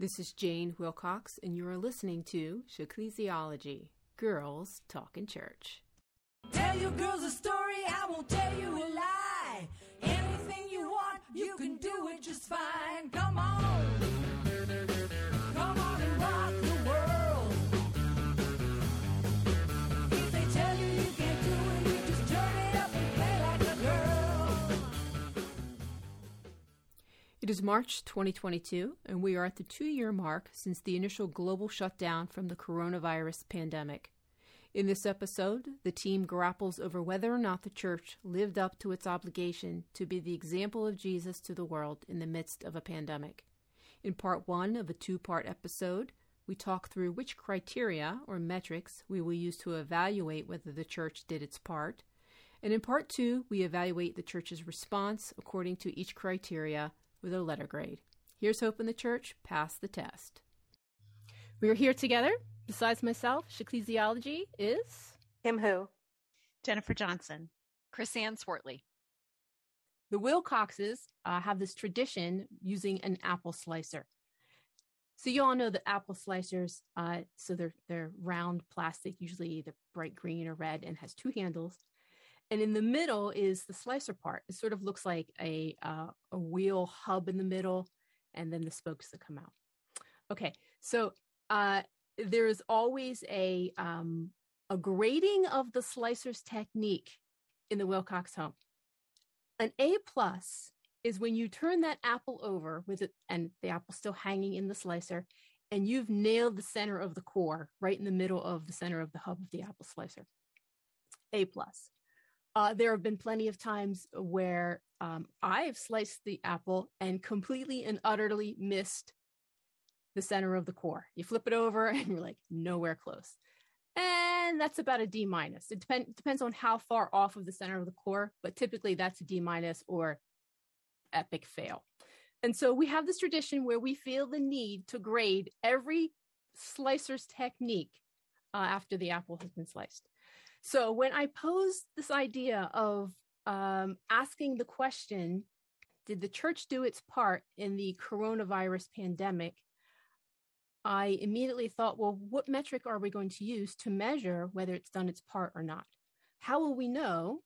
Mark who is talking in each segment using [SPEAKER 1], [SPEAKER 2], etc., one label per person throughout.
[SPEAKER 1] This is Jayne Wilcox, and you are listening to Ecclesiology Girls Talk in Church.
[SPEAKER 2] Tell your girls a story, I won't tell you a lie. Anything you want, you can do it just fine. Come on. It
[SPEAKER 1] is March 2022, and we are at the two year mark since the initial global shutdown from the coronavirus pandemic. In this episode, the team grapples over whether or not the church lived up to its obligation to be the example of Jesus to the world in the midst of a pandemic. In part one of a two part episode, we talk through which criteria or metrics we will use to evaluate whether the church did its part. And in part two, we evaluate the church's response according to each criteria with a letter grade. Here's hoping the church passed the test. We are here together. Besides myself, Ecclesiology is
[SPEAKER 3] Kim Hu?
[SPEAKER 4] Jennifer Johnson.
[SPEAKER 5] Kris Anne Swartley.
[SPEAKER 1] the Wilcoxes uh, have this tradition using an apple slicer. So you all know that apple slicers, uh, so they're they're round plastic, usually either bright green or red, and has two handles. And in the middle is the slicer part. It sort of looks like a uh, a wheel hub in the middle, and then the spokes that come out. Okay, so uh, there is always a um, a grading of the slicer's technique in the Wilcox home. An A plus is when you turn that apple over with it and the apple still hanging in the slicer, and you've nailed the center of the core right in the middle of the center of the hub of the apple slicer. A plus. Uh, there have been plenty of times where um, I've sliced the apple and completely and utterly missed the center of the core. You flip it over and you're like nowhere close. And that's about a D minus. It depend, depends on how far off of the center of the core, but typically that's a D minus or epic fail. And so we have this tradition where we feel the need to grade every slicer's technique uh, after the apple has been sliced. So when I posed this idea of um, asking the question, did the church do its part in the coronavirus pandemic? I immediately thought, well, what metric are we going to use to measure whether it's done its part or not? How will we know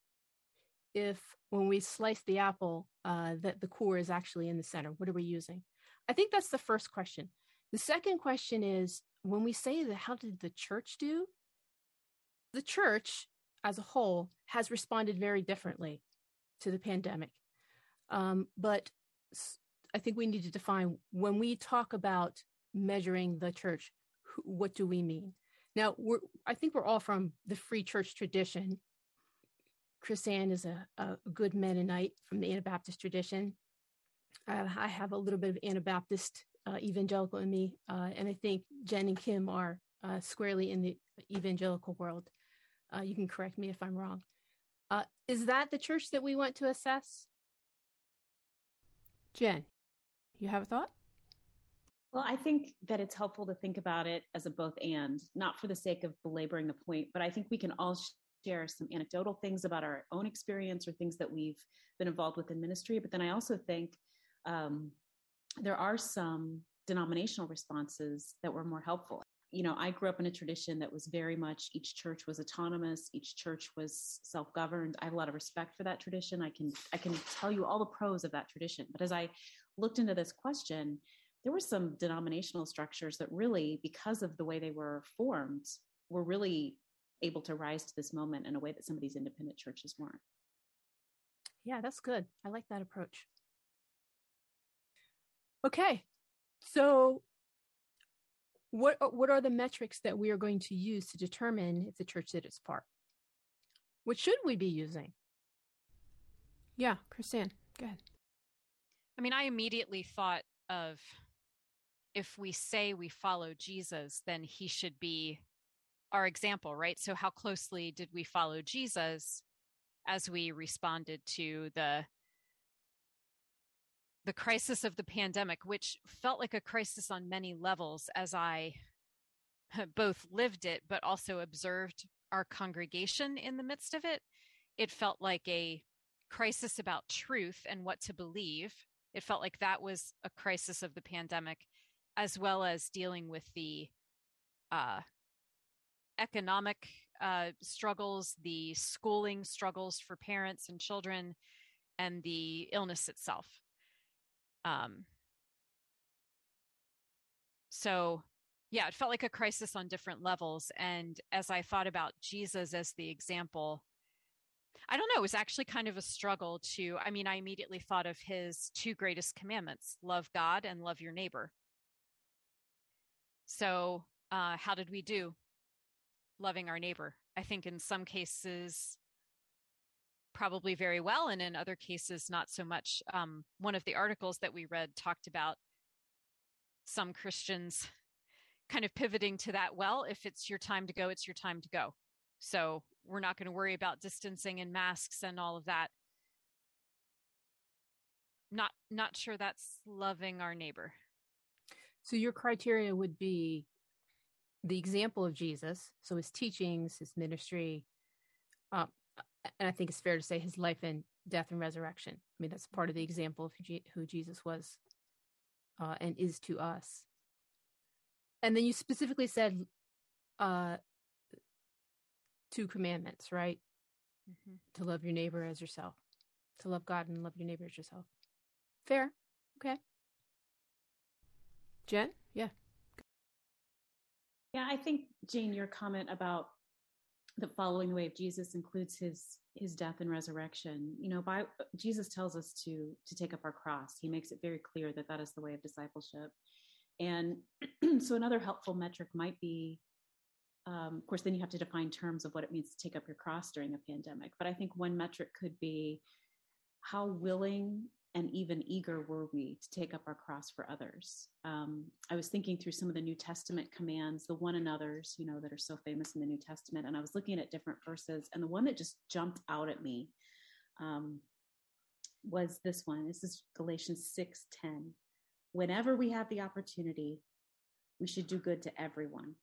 [SPEAKER 1] if when we slice the apple uh, that the core is actually in the center? What are we using? I think that's the first question. The second question is when we say that, how did the church do? The church as a whole has responded very differently to the pandemic. Um, but I think we need to define when we talk about measuring the church, what do we mean? Now, I think we're all from the free church tradition. Kris Anne is a, a good Mennonite from the Anabaptist tradition. Uh, I have a little bit of Anabaptist uh, evangelical in me, uh, and I think Jen and Kim are uh, squarely in the evangelical world. Uh, you can correct me if I'm wrong. Uh, is that the church that we want to assess? Jen, you have a thought?
[SPEAKER 4] Well, I think that it's helpful to think about it as a both and, not for the sake of belaboring the point, but I think we can all share some anecdotal things about our own experience or things that we've been involved with in ministry. But then I also think um, there are some denominational responses that were more helpful. You know, I grew up in a tradition that was very much each church was autonomous, each church was self-governed. I have a lot of respect for that tradition. I can I can tell you all the pros of that tradition. But as I looked into this question, there were some denominational structures that really, because of the way they were formed, were really able to rise to this moment in a way that some of these independent churches weren't.
[SPEAKER 1] Yeah, that's good. I like that approach. Okay. So what uh, what are the metrics that we are going to use to determine if the church did its part? What should we be using? Yeah, Christine, go ahead.
[SPEAKER 5] I mean, I immediately thought of if we say we follow Jesus, then he should be our example, right? So, how closely did we follow Jesus as we responded to the the crisis of the pandemic, which felt like a crisis on many levels as I both lived it, but also observed our congregation in the midst of it. It felt like a crisis about truth and what to believe. It felt like that was a crisis of the pandemic. as well as dealing with the uh, economic uh, struggles, the schooling struggles for parents and children, and the illness itself. Um, so, yeah, it felt like a crisis on different levels. And as I thought about Jesus as the example, I don't know, it was actually kind of a struggle to, I mean, I immediately thought of his two greatest commandments love God and love your neighbor. So, uh, how did we do loving our neighbor? I think in some cases, probably very well, and in other cases, not so much. Um, one of the articles that we read talked about some Christians kind of pivoting to that. Well, if it's your time to go, it's your time to go. So we're not going to worry about distancing and masks and all of that. Not not sure that's loving our neighbor.
[SPEAKER 1] So your criteria would be the example of Jesus, so his teachings, his ministry, uh, and I think it's fair to say his life and death and resurrection. I mean, that's part of the example of who, who Jesus was uh, and is to us. And then you specifically said uh, two commandments, right? Mm-hmm. To love your neighbor as yourself, to love God and love your neighbor as yourself. Fair. Okay. Jen? Yeah.
[SPEAKER 4] Yeah, I think Jayne, your comment about the following the way of Jesus includes his his death and resurrection. You know, by Jesus tells us to to take up our cross. He makes it very clear that that is the way of discipleship. And so another helpful metric might be um, of course, then you have to define terms of what it means to take up your cross during a pandemic. But I think one metric could be how willing and even eager were we to take up our cross for others? Um, I was thinking through some of the New Testament commands, the one another's, you know, that are so famous in the New Testament, and I was looking at different verses, and the one that just jumped out at me um, was this one. This is Galatians six ten. Whenever we have the opportunity, we should do good to everyone,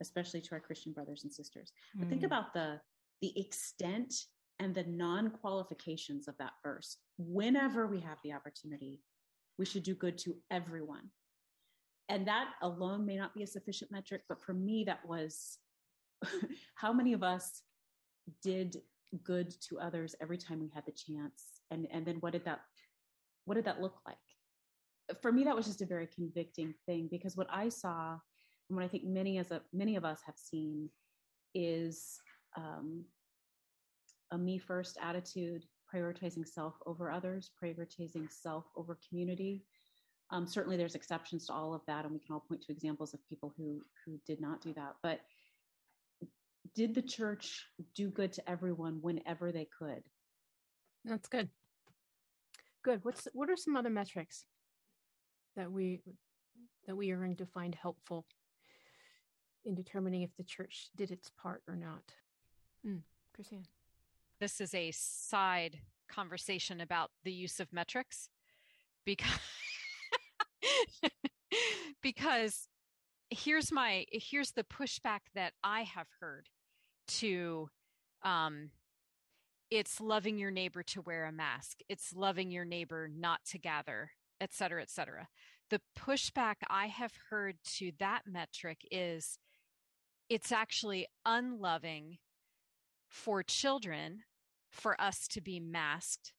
[SPEAKER 4] especially to our Christian brothers and sisters. But think mm. about the the extent and the non qualifications of that verse. Whenever we have the opportunity, we should do good to everyone. And that alone may not be a sufficient metric, but for me, that was how many of us did good to others every time we had the chance and and then what did that what did that look like for me that was just a very convicting thing because what i saw and what i think many as a many of us have seen is um, a me first attitude, prioritizing self over others, prioritizing self over community. Um, certainly, there's exceptions to all of that, and we can all point to examples of people who who did not do that. But did the church do good to everyone whenever they could?
[SPEAKER 1] That's good. Good. What's what are some other metrics that we that we are going to find helpful in determining if the church did its part or not? Mm, Kris Anne
[SPEAKER 5] this is a side conversation about the use of metrics because because here's my here's the pushback that I have heard to um it's loving your neighbor to wear a mask. It's loving your neighbor not to gather et cetera et cetera. The pushback i have heard to that metric is it's actually unloving for children for us to be masked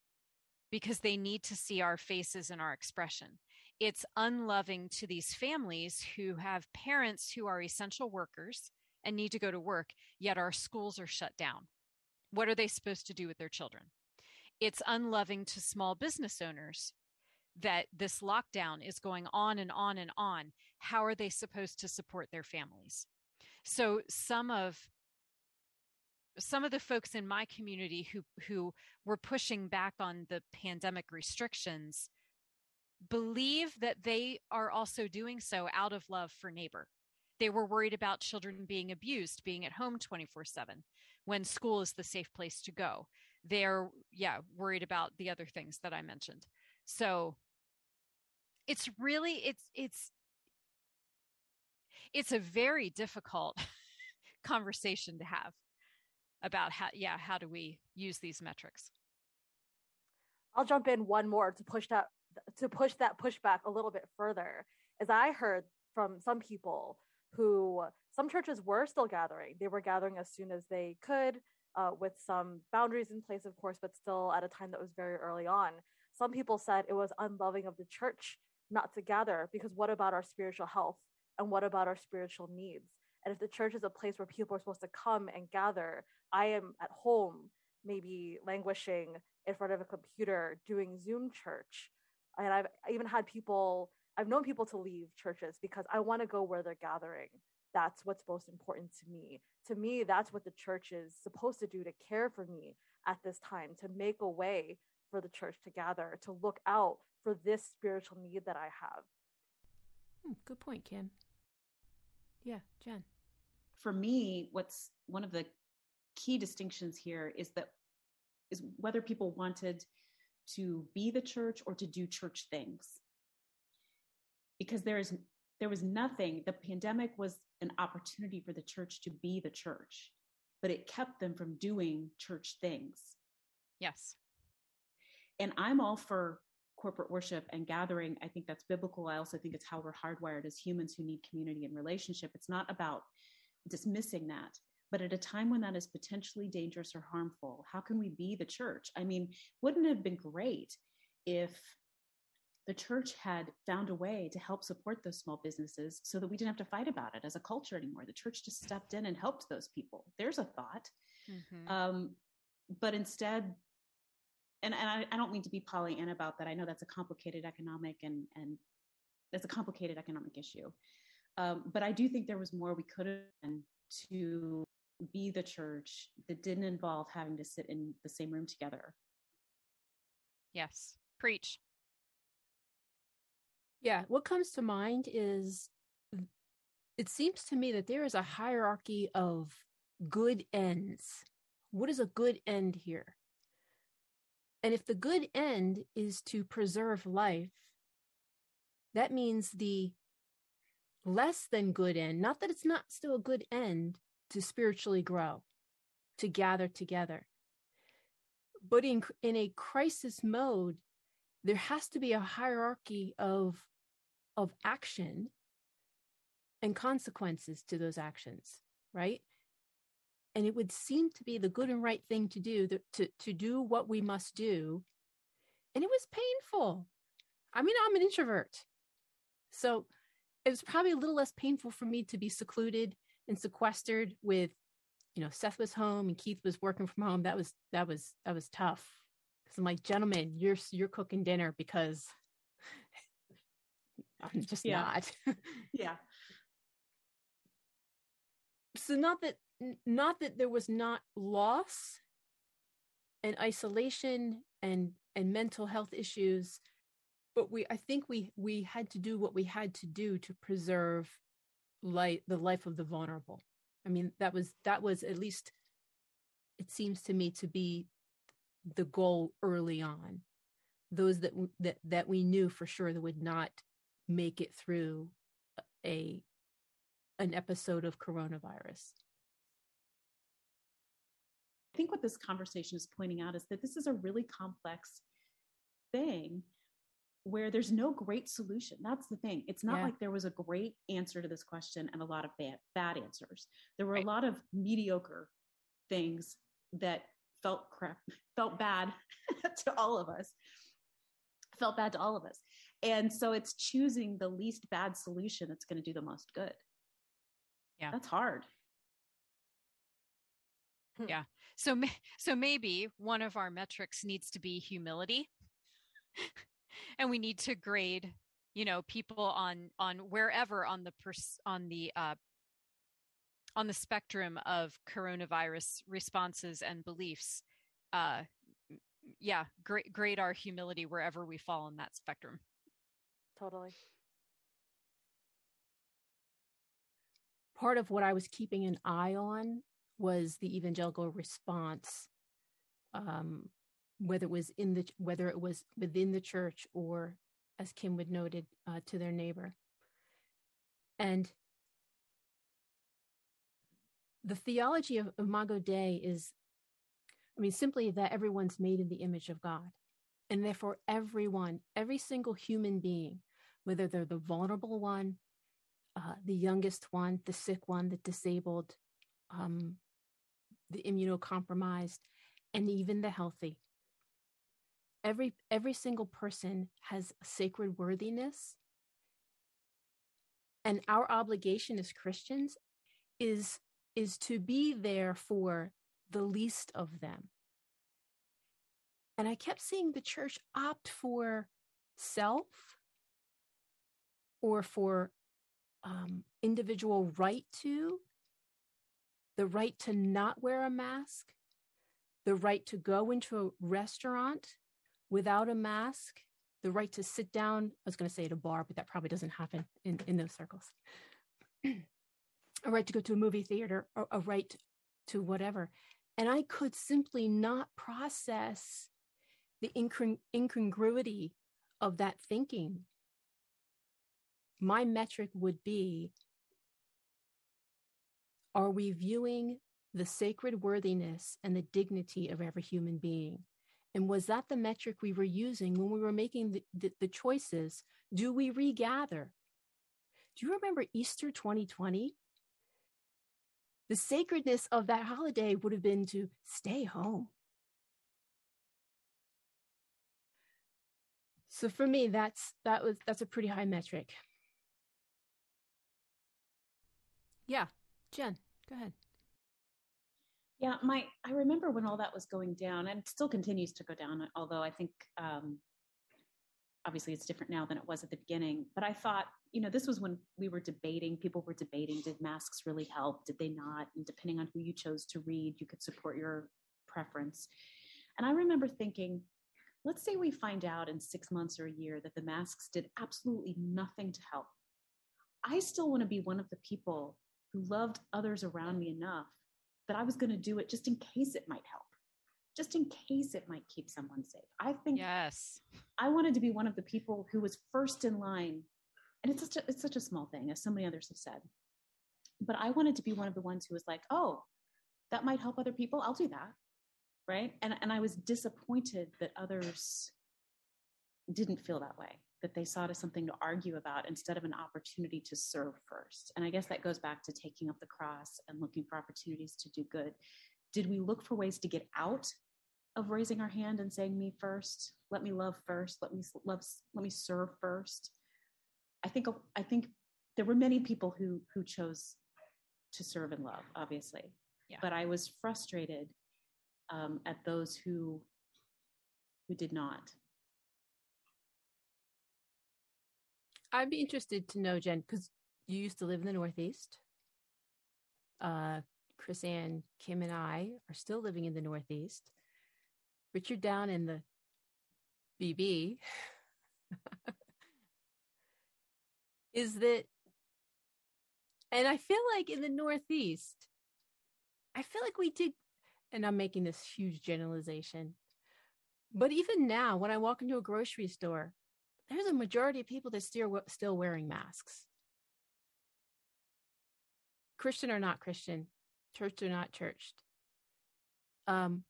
[SPEAKER 5] because they need to see our faces and our expression. It's unloving to these families who have parents who are essential workers and need to go to work, yet our schools are shut down. What are they supposed to do with their children? It's unloving to small business owners that this lockdown is going on and on and on. How are they supposed to support their families? So, some of some of the folks in my community who who were pushing back on the pandemic restrictions believe that they are also doing so out of love for neighbor. They were worried about children being abused being at home 24/7 when school is the safe place to go. They're yeah worried about the other things that i mentioned. So it's really it's it's it's a very difficult conversation to have about how yeah how do we use these metrics
[SPEAKER 3] i'll jump in one more to push that to push that pushback a little bit further as I heard from some people who some churches were still gathering. They were gathering as soon as they could, uh, with some boundaries in place, of course, but still at a time that was very early on. Some people said it was unloving of the church not to gather because what about our spiritual health and what about our spiritual needs? And if the church is a place where people are supposed to come and gather, I am at home, maybe languishing in front of a computer doing Zoom church. And I've even had people, I've known people to leave churches because I want to go where they're gathering. That's what's most important to me. To me, that's what the church is supposed to do to care for me at this time, to make a way for the church to gather, to look out for this spiritual need that I have.
[SPEAKER 1] Hmm, good point, Kim. Yeah, Jen.
[SPEAKER 4] For me, what's one of the key distinctions here is that is whether people wanted to be the church or to do church things. Because there is there was nothing, the pandemic was an opportunity for the church to be the church, but it kept them from doing church things.
[SPEAKER 5] Yes.
[SPEAKER 4] And I'm all for corporate worship and gathering. I think that's biblical. I also think it's how we're hardwired as humans who need community and relationship. It's not about dismissing that. But at a time when that is potentially dangerous or harmful, how can we be the church? I mean, wouldn't it have been great if the church had found a way to help support those small businesses so that we didn't have to fight about it as a culture anymore? The church just stepped in and helped those people. There's a thought.
[SPEAKER 5] Mhm.
[SPEAKER 4] Um, but instead, and, and I, I don't mean to be Pollyanna about that. I know that's a complicated economic and and that's a complicated economic issue. Um, but I do think there was more we could have done to be the church that didn't involve having to sit in the same room together.
[SPEAKER 5] yes. Preach.
[SPEAKER 1] Yeah, what comes to mind is it seems to me that there is a hierarchy of good ends. What is a good end here? And if the good end is to preserve life, that means the less than good end, not that it's not still a good end to spiritually grow, to gather together. But in, in a crisis mode, there has to be a hierarchy of of action and consequences to those actions right? And it would seem to be the good and right thing to do to to do what we must do. And it was painful. I mean i'm an introvert. So it was probably a little less painful for me to be secluded and sequestered with you know seth was home and keith was working from home that was that was that was tough because i'm like gentlemen you're you're cooking dinner because i'm just
[SPEAKER 4] Yeah.
[SPEAKER 1] not
[SPEAKER 4] Yeah.
[SPEAKER 1] so not that not that there was not loss and isolation and and mental health issues but we i think we we had to do what we had to do to preserve life the life of the vulnerable. I mean that was that was at least it seems to me to be the goal early on. Those that that that we knew for sure that would not make it through a an episode of coronavirus.
[SPEAKER 4] I think what this conversation is pointing out is that this is a really complex thing where there's no great solution. That's the thing. It's not
[SPEAKER 1] Yeah.
[SPEAKER 4] like there was a great answer to this question and a lot of bad, bad answers. There were
[SPEAKER 5] Right.
[SPEAKER 4] a lot of mediocre things that felt crap, felt bad to all of us, felt bad to all of us. And so it's choosing the least bad solution that's going to do the most good.
[SPEAKER 5] Yeah.
[SPEAKER 4] That's hard.
[SPEAKER 5] Hmm. Yeah. So, so maybe one of our metrics needs to be humility, and we need to grade, you know, people on on wherever on the pers- on the uh, on the spectrum of coronavirus responses and beliefs. Uh, yeah, grade grade our humility wherever we fall on that spectrum.
[SPEAKER 3] Totally.
[SPEAKER 1] part of what I was keeping an eye on was the evangelical response, um, whether it was in the whether it was within the church or, as Kim would noted, uh, to their neighbor. And the theology of Imago Dei is, I mean, simply that everyone's made in the image of God, and therefore everyone, every single human being, whether they're the vulnerable one, uh, the youngest one, the sick one, the disabled, um, the immunocompromised, and even the healthy. Every every single person has sacred worthiness, and our obligation as Christians is is to be there for the least of them. And I kept seeing the church opt for self or for um, individual right to, the right to not wear a mask, the right to go into a restaurant without a mask, the right to sit down. I was going to say at a bar, but that probably doesn't happen in, in those circles. a right to go to a movie theater, or a right to whatever. And I could simply not process the incongru- incongruity of that thinking. My metric would be Are we viewing the sacred worthiness and the dignity of every human being? And was that the metric we were using when we were making the, the, the choices? Do we regather? Do you remember Easter 2020? The sacredness of that holiday would have been to stay home. So for me, that's that was that's a pretty high metric. Yeah, Jen, go ahead.
[SPEAKER 4] Yeah, my I remember when all that was going down, and it still continues to go down. Although I think um, obviously it's different now than it was at the beginning. But I thought, you know, this was when we were debating. People were debating: did masks really help? Did they not? And depending on who you chose to read, you could support your preference. And I remember thinking, let's say we find out in six months or a year that the masks did absolutely nothing to help. I still want to be one of the people who loved others around me enough that I was going to do it just in case it might help, just in case it might keep someone safe. I think
[SPEAKER 5] yes,
[SPEAKER 4] I wanted to be one of the people who was first in line. And it's such a, it's such a small thing, as so many others have said. But I wanted to be one of the ones who was like, oh, that might help other people. I'll do that right and and i was disappointed that others didn't feel that way that they saw it as something to argue about instead of an opportunity to serve first and i guess that goes back to taking up the cross and looking for opportunities to do good did we look for ways to get out of raising our hand and saying me first let me love first let me love let me serve first i think i think there were many people who who chose to serve and love obviously
[SPEAKER 5] yeah.
[SPEAKER 4] but i was frustrated um, at those who who did not.
[SPEAKER 1] I'd be interested to know, Jen, because you used to live in the Northeast. Uh, Kris Anne, Kim, and I are still living in the Northeast. Richard down in the BB is that, and I feel like in the Northeast, I feel like we did and I'm making this huge generalization. But even now, when I walk into a grocery store, there's a majority of people that still still wearing masks. Christian or not Christian, church or not churched. Um,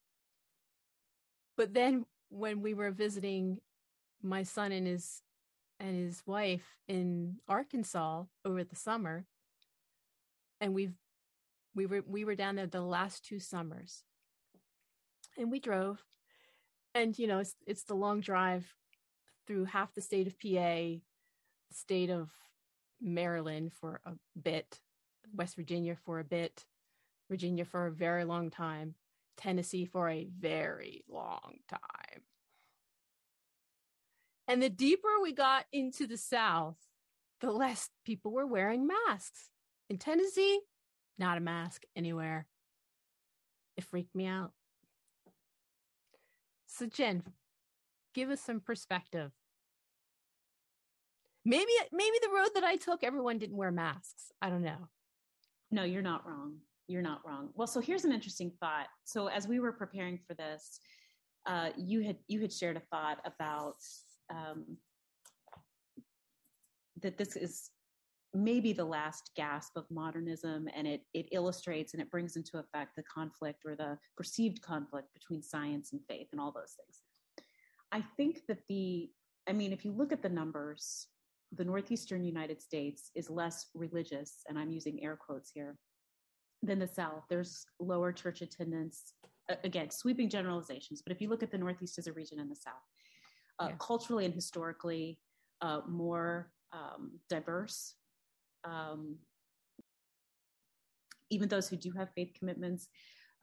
[SPEAKER 1] but then when we were visiting my son and his and his wife in Arkansas over the summer, and we've we were we were down there the last two summers and we drove and you know it's it's the long drive through half the state of PA, state of Maryland for a bit, West Virginia for a bit, Virginia for a very long time, Tennessee for a very long time. And the deeper we got into the South, the less people were wearing masks. In Tennessee, not a mask anywhere. It freaked me out. So, Jen, give us some perspective. Maybe, maybe the road that I took, everyone didn't wear masks. I don't know.
[SPEAKER 4] No, you're not wrong. You're not wrong. Well, so here's an interesting thought. So, as we were preparing for this, uh, you had you had shared a thought about um, that this is maybe the last gasp of modernism and it it illustrates and it brings into effect the conflict or the perceived conflict between science and faith and all those things i think that the i mean if you look at the numbers the northeastern United States is less religious, and I'm using air quotes here, than the South. There's lower church attendance. Again, sweeping generalizations, but if you look at the Northeast as a region in the South, uh, yeah. culturally and historically, uh, more um, diverse. Um, even those who do have faith commitments,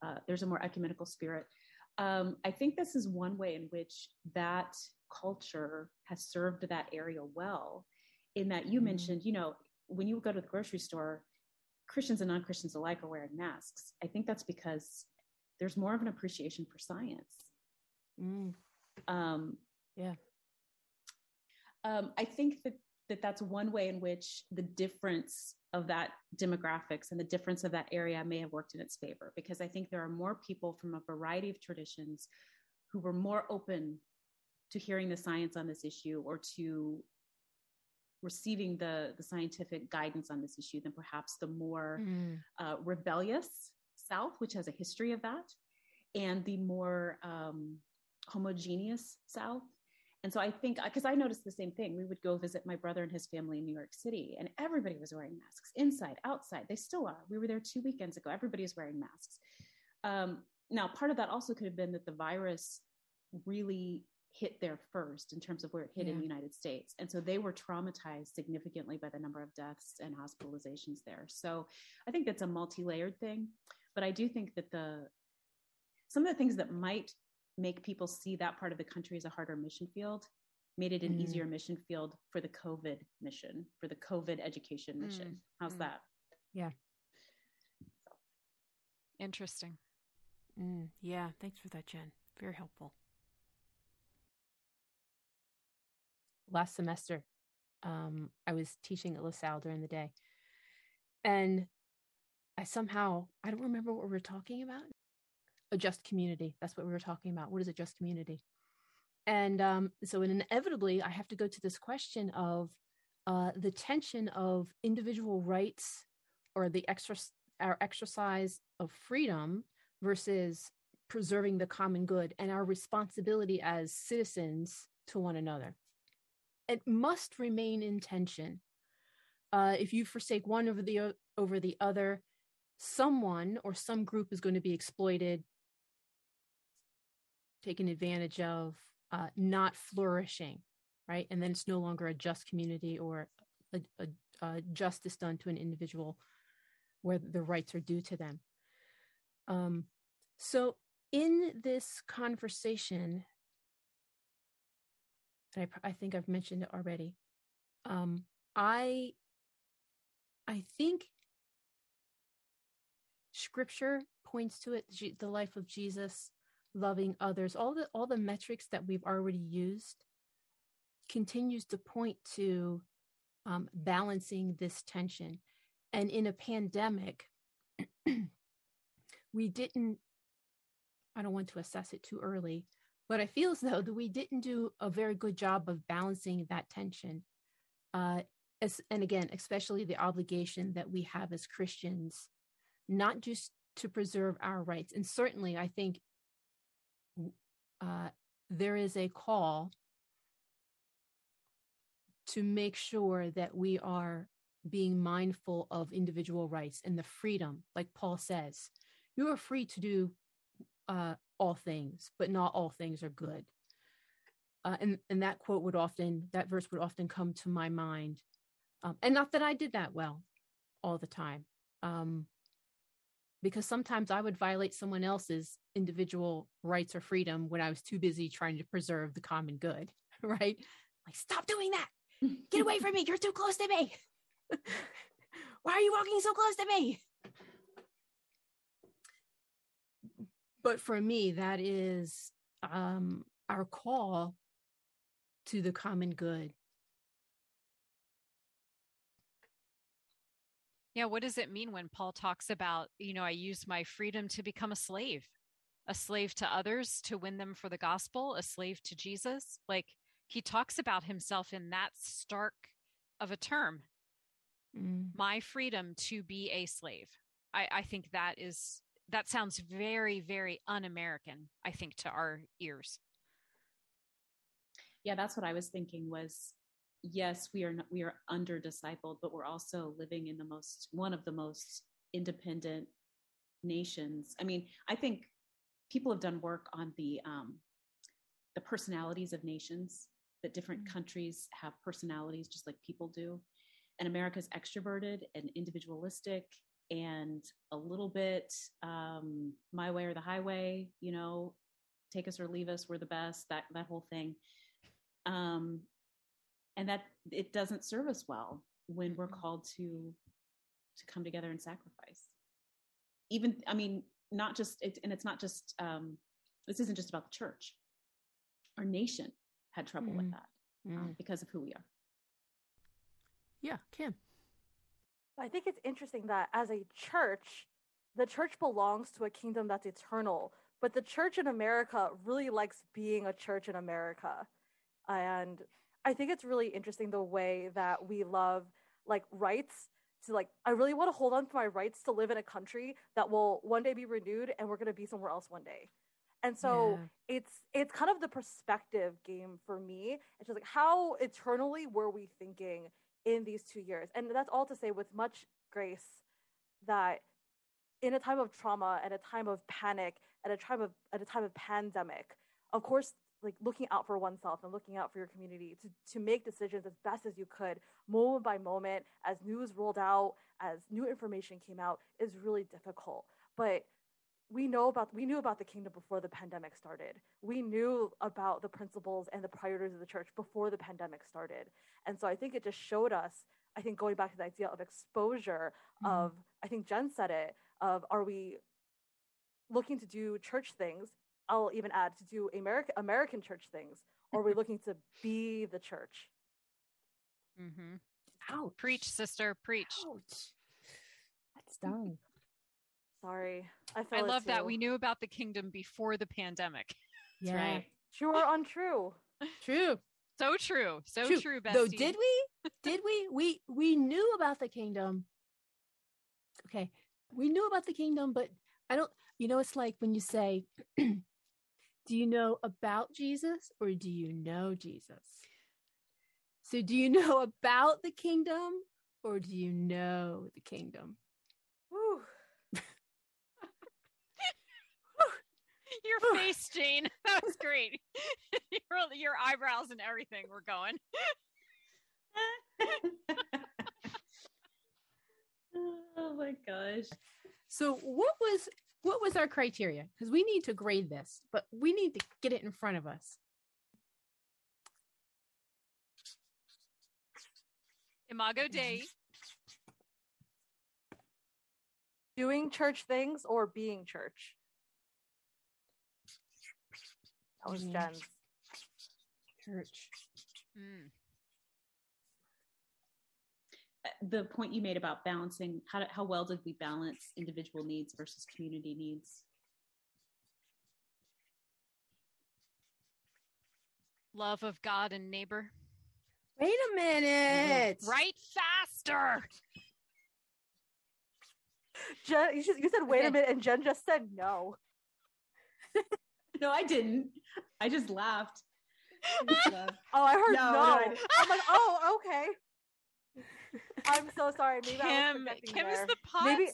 [SPEAKER 4] uh, there's a more ecumenical spirit. Um, I think this is one way in which that culture has served that area well in that you mm-hmm. mentioned, you know, when you go to the grocery store, Christians and non Christians alike are wearing masks. I think that's because there's more of an appreciation for science.
[SPEAKER 1] Mm. Um, yeah.
[SPEAKER 4] Um, I think that, that that's one way in which the difference of that demographics and the difference of that area may have worked in its favor because I think there are more people from a variety of traditions who were more open to hearing the science on this issue or to receiving the, the scientific guidance on this issue than perhaps the more mm. uh, rebellious South, which has a history of that, and the more um, homogeneous South. And so I think, because I noticed the same thing, we would go visit my brother and his family in New York City, and everybody was wearing masks inside, outside. They still are. We were there two weekends ago. Everybody is wearing masks. Um, now, part of that also could have been that the virus really hit there first in terms of where it hit yeah. in the United States. And so they were traumatized significantly by the number of deaths and hospitalizations there. So I think that's a multi-layered thing, but I do think that the some of the things that might make people see that part of the country as a harder mission field made it an mm. easier mission field for the COVID mission, for the COVID education mm. mission. Mm. How's mm. that?
[SPEAKER 1] Yeah.
[SPEAKER 5] Interesting.
[SPEAKER 1] Mm. Yeah. Thanks for that, Jen. Very helpful. last semester, um, I was teaching at LaSalle during the day. And I somehow, I don't remember what we were talking about. A just community. That's what we were talking about. What is a just community? And um, so inevitably, I have to go to this question of uh, the tension of individual rights or the our exercise of freedom versus preserving the common good and our responsibility as citizens to one another it must remain in tension. Uh, if you forsake one over the over the other, someone or some group is going to be exploited, taken advantage of, uh, not flourishing, right? And then it's no longer a just community or a, a, a justice done to an individual where the rights are due to them. Um, so, in this conversation, I, I think I've mentioned it already. Um, I I think Scripture points to it. The life of Jesus, loving others, all the all the metrics that we've already used, continues to point to um, balancing this tension. And in a pandemic, we didn't. I don't want to assess it too early, but I feel as though that we didn't do a very good job of balancing that tension. Uh, as, and again, especially the obligation that we have as Christians, not just to preserve our rights. And certainly, I think uh, there is a call to make sure that we are being mindful of individual rights and the freedom, like Paul says. You are free to do uh, all things, but not all things are good. Uh, and and that quote would often that verse would often come to my mind, um, and not that I did that well all the time, um, because sometimes I would violate someone else's individual rights or freedom when I was too busy trying to preserve the common good. Right? Like, stop doing that! Get away from me! You're too close to me. Why are you walking so close to me? but for me that is um our call to the common good
[SPEAKER 5] yeah what does it mean when paul talks about you know i use my freedom to become a slave a slave to others to win them for the gospel a slave to jesus like he talks about himself in that stark of a term mm. my freedom to be a slave I, I think that is that sounds very, very un American, I think, to our ears.
[SPEAKER 4] Yeah, that's what I was thinking was yes, we are not, we are under discipled, but we're also living in the most one of the most independent nations. I mean, I think people have done work on the um, the personalities of nations. That different
[SPEAKER 1] Mm.
[SPEAKER 4] countries have personalities, just like people do. And America's extroverted and individualistic, and a little bit um, my way or the highway. You know, take us or leave us. We're the best. That that whole thing. Um, and that it doesn't serve us well when we're
[SPEAKER 1] Mhm.
[SPEAKER 4] called to to come together and sacrifice even i mean not just it, and it's not just um this isn't just about the church our nation had trouble with
[SPEAKER 1] Mhm.
[SPEAKER 4] that um, because of who we are
[SPEAKER 1] Yeah, Kim.
[SPEAKER 3] I think it's interesting that as a church, the church belongs to a kingdom that's eternal, but the church in America really likes being a church in America. And I think it's really interesting the way that we love like rights to like I really want to hold on to my rights to live in a country that will one day be renewed and we're going to be somewhere else one day. And so
[SPEAKER 1] Yeah.
[SPEAKER 3] it's it's kind of the perspective game for me. It's just like how eternally were we thinking in these two years? And that's all to say with much grace that in a time of trauma and a time of panic at a time of at a time of pandemic, of course, like looking out for oneself and looking out for your community to, to make decisions as best as you could, moment by moment, as news rolled out, as new information came out, is really difficult. But we know about we knew about the kingdom before the pandemic started. We knew about the principles and the priorities of the church before the pandemic started. And so I think it just showed us, I think going back to the idea of exposure
[SPEAKER 1] Mhm.
[SPEAKER 3] of I think Jen said it, of are we looking to do church things? I'll even add to do American American church things, or are we looking to be the church?
[SPEAKER 5] Mm-hmm.
[SPEAKER 1] Ouch.
[SPEAKER 5] Preach, sister, preach.
[SPEAKER 1] Ouch. That stung.
[SPEAKER 3] Sorry, I
[SPEAKER 5] I love that we knew about the kingdom before the pandemic.
[SPEAKER 1] Yeah.
[SPEAKER 4] right
[SPEAKER 3] true or untrue.
[SPEAKER 1] True.
[SPEAKER 5] So true. So
[SPEAKER 1] True.
[SPEAKER 5] true,
[SPEAKER 1] Though did we? Did we? We we knew about the kingdom. Okay. We knew about the kingdom, but I don't you know it's like when you say do you know about Jesus or do you know Jesus? So do you know about the kingdom or do you know the kingdom?
[SPEAKER 3] Whew.
[SPEAKER 5] Your face, Jayne. That was great. your, your eyebrows and everything were going.
[SPEAKER 4] oh my gosh
[SPEAKER 1] So what was what was our criteria? Because we need to grade this, but we need to get it in front of us.
[SPEAKER 5] Imago Dei.
[SPEAKER 3] Doing church things or being church. That was
[SPEAKER 1] Being
[SPEAKER 3] Jen's.
[SPEAKER 1] Church.
[SPEAKER 5] Mm.
[SPEAKER 4] The point you made about balancing how, how well did we balance individual needs versus community needs
[SPEAKER 5] Love of God and neighbor.
[SPEAKER 1] Wait a minute.
[SPEAKER 5] Right faster.
[SPEAKER 3] Jen, you, should, you said wait
[SPEAKER 1] Okay.
[SPEAKER 3] a minute, and Jen just said no.
[SPEAKER 4] no i didn't i just laughed I just laughed.
[SPEAKER 3] Oh, I heard
[SPEAKER 4] No,
[SPEAKER 3] no.
[SPEAKER 4] no, I.
[SPEAKER 3] I'm like, oh, okay. I'm so sorry. Maybe I was
[SPEAKER 5] Kim,
[SPEAKER 3] projecting
[SPEAKER 5] Kim is the pot
[SPEAKER 3] Maybe-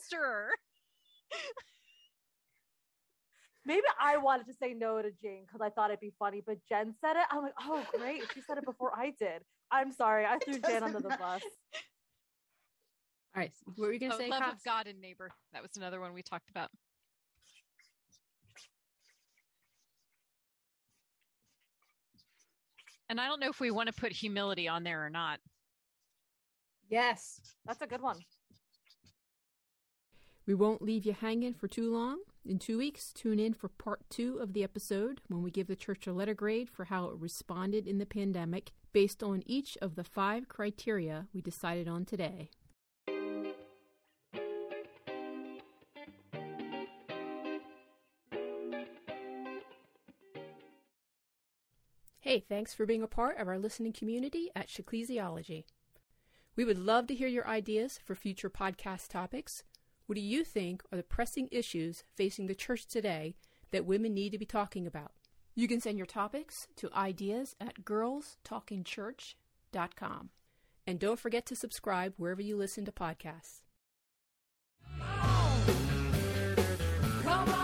[SPEAKER 3] Maybe I wanted to say no to Jayne because I thought it'd be funny, but Jen said it. I'm like, oh, great. She said it before I did. I'm sorry. I threw Jen under the bus.
[SPEAKER 1] All right. What were you going to
[SPEAKER 5] Oh,
[SPEAKER 1] say?
[SPEAKER 5] love
[SPEAKER 1] Cox?
[SPEAKER 5] of God and neighbor. That was another one we talked about. And I don't know if we want to put humility on there or not.
[SPEAKER 1] Yes.
[SPEAKER 3] That's a good one.
[SPEAKER 1] We won't leave you hanging for too long. In two weeks, tune in for part two of the episode when we give the church a letter grade for how it responded in the pandemic based on each of the five criteria we decided on today. Hey, thanks for being a part of our listening community at Ecclesiology. We would love to hear your ideas for future podcast topics. What do you think are the pressing issues facing the church today that women need to be talking about? You can send your topics to ideas at girlstalkingchurch.com. And don't forget to subscribe wherever you listen to podcasts.
[SPEAKER 2] Come on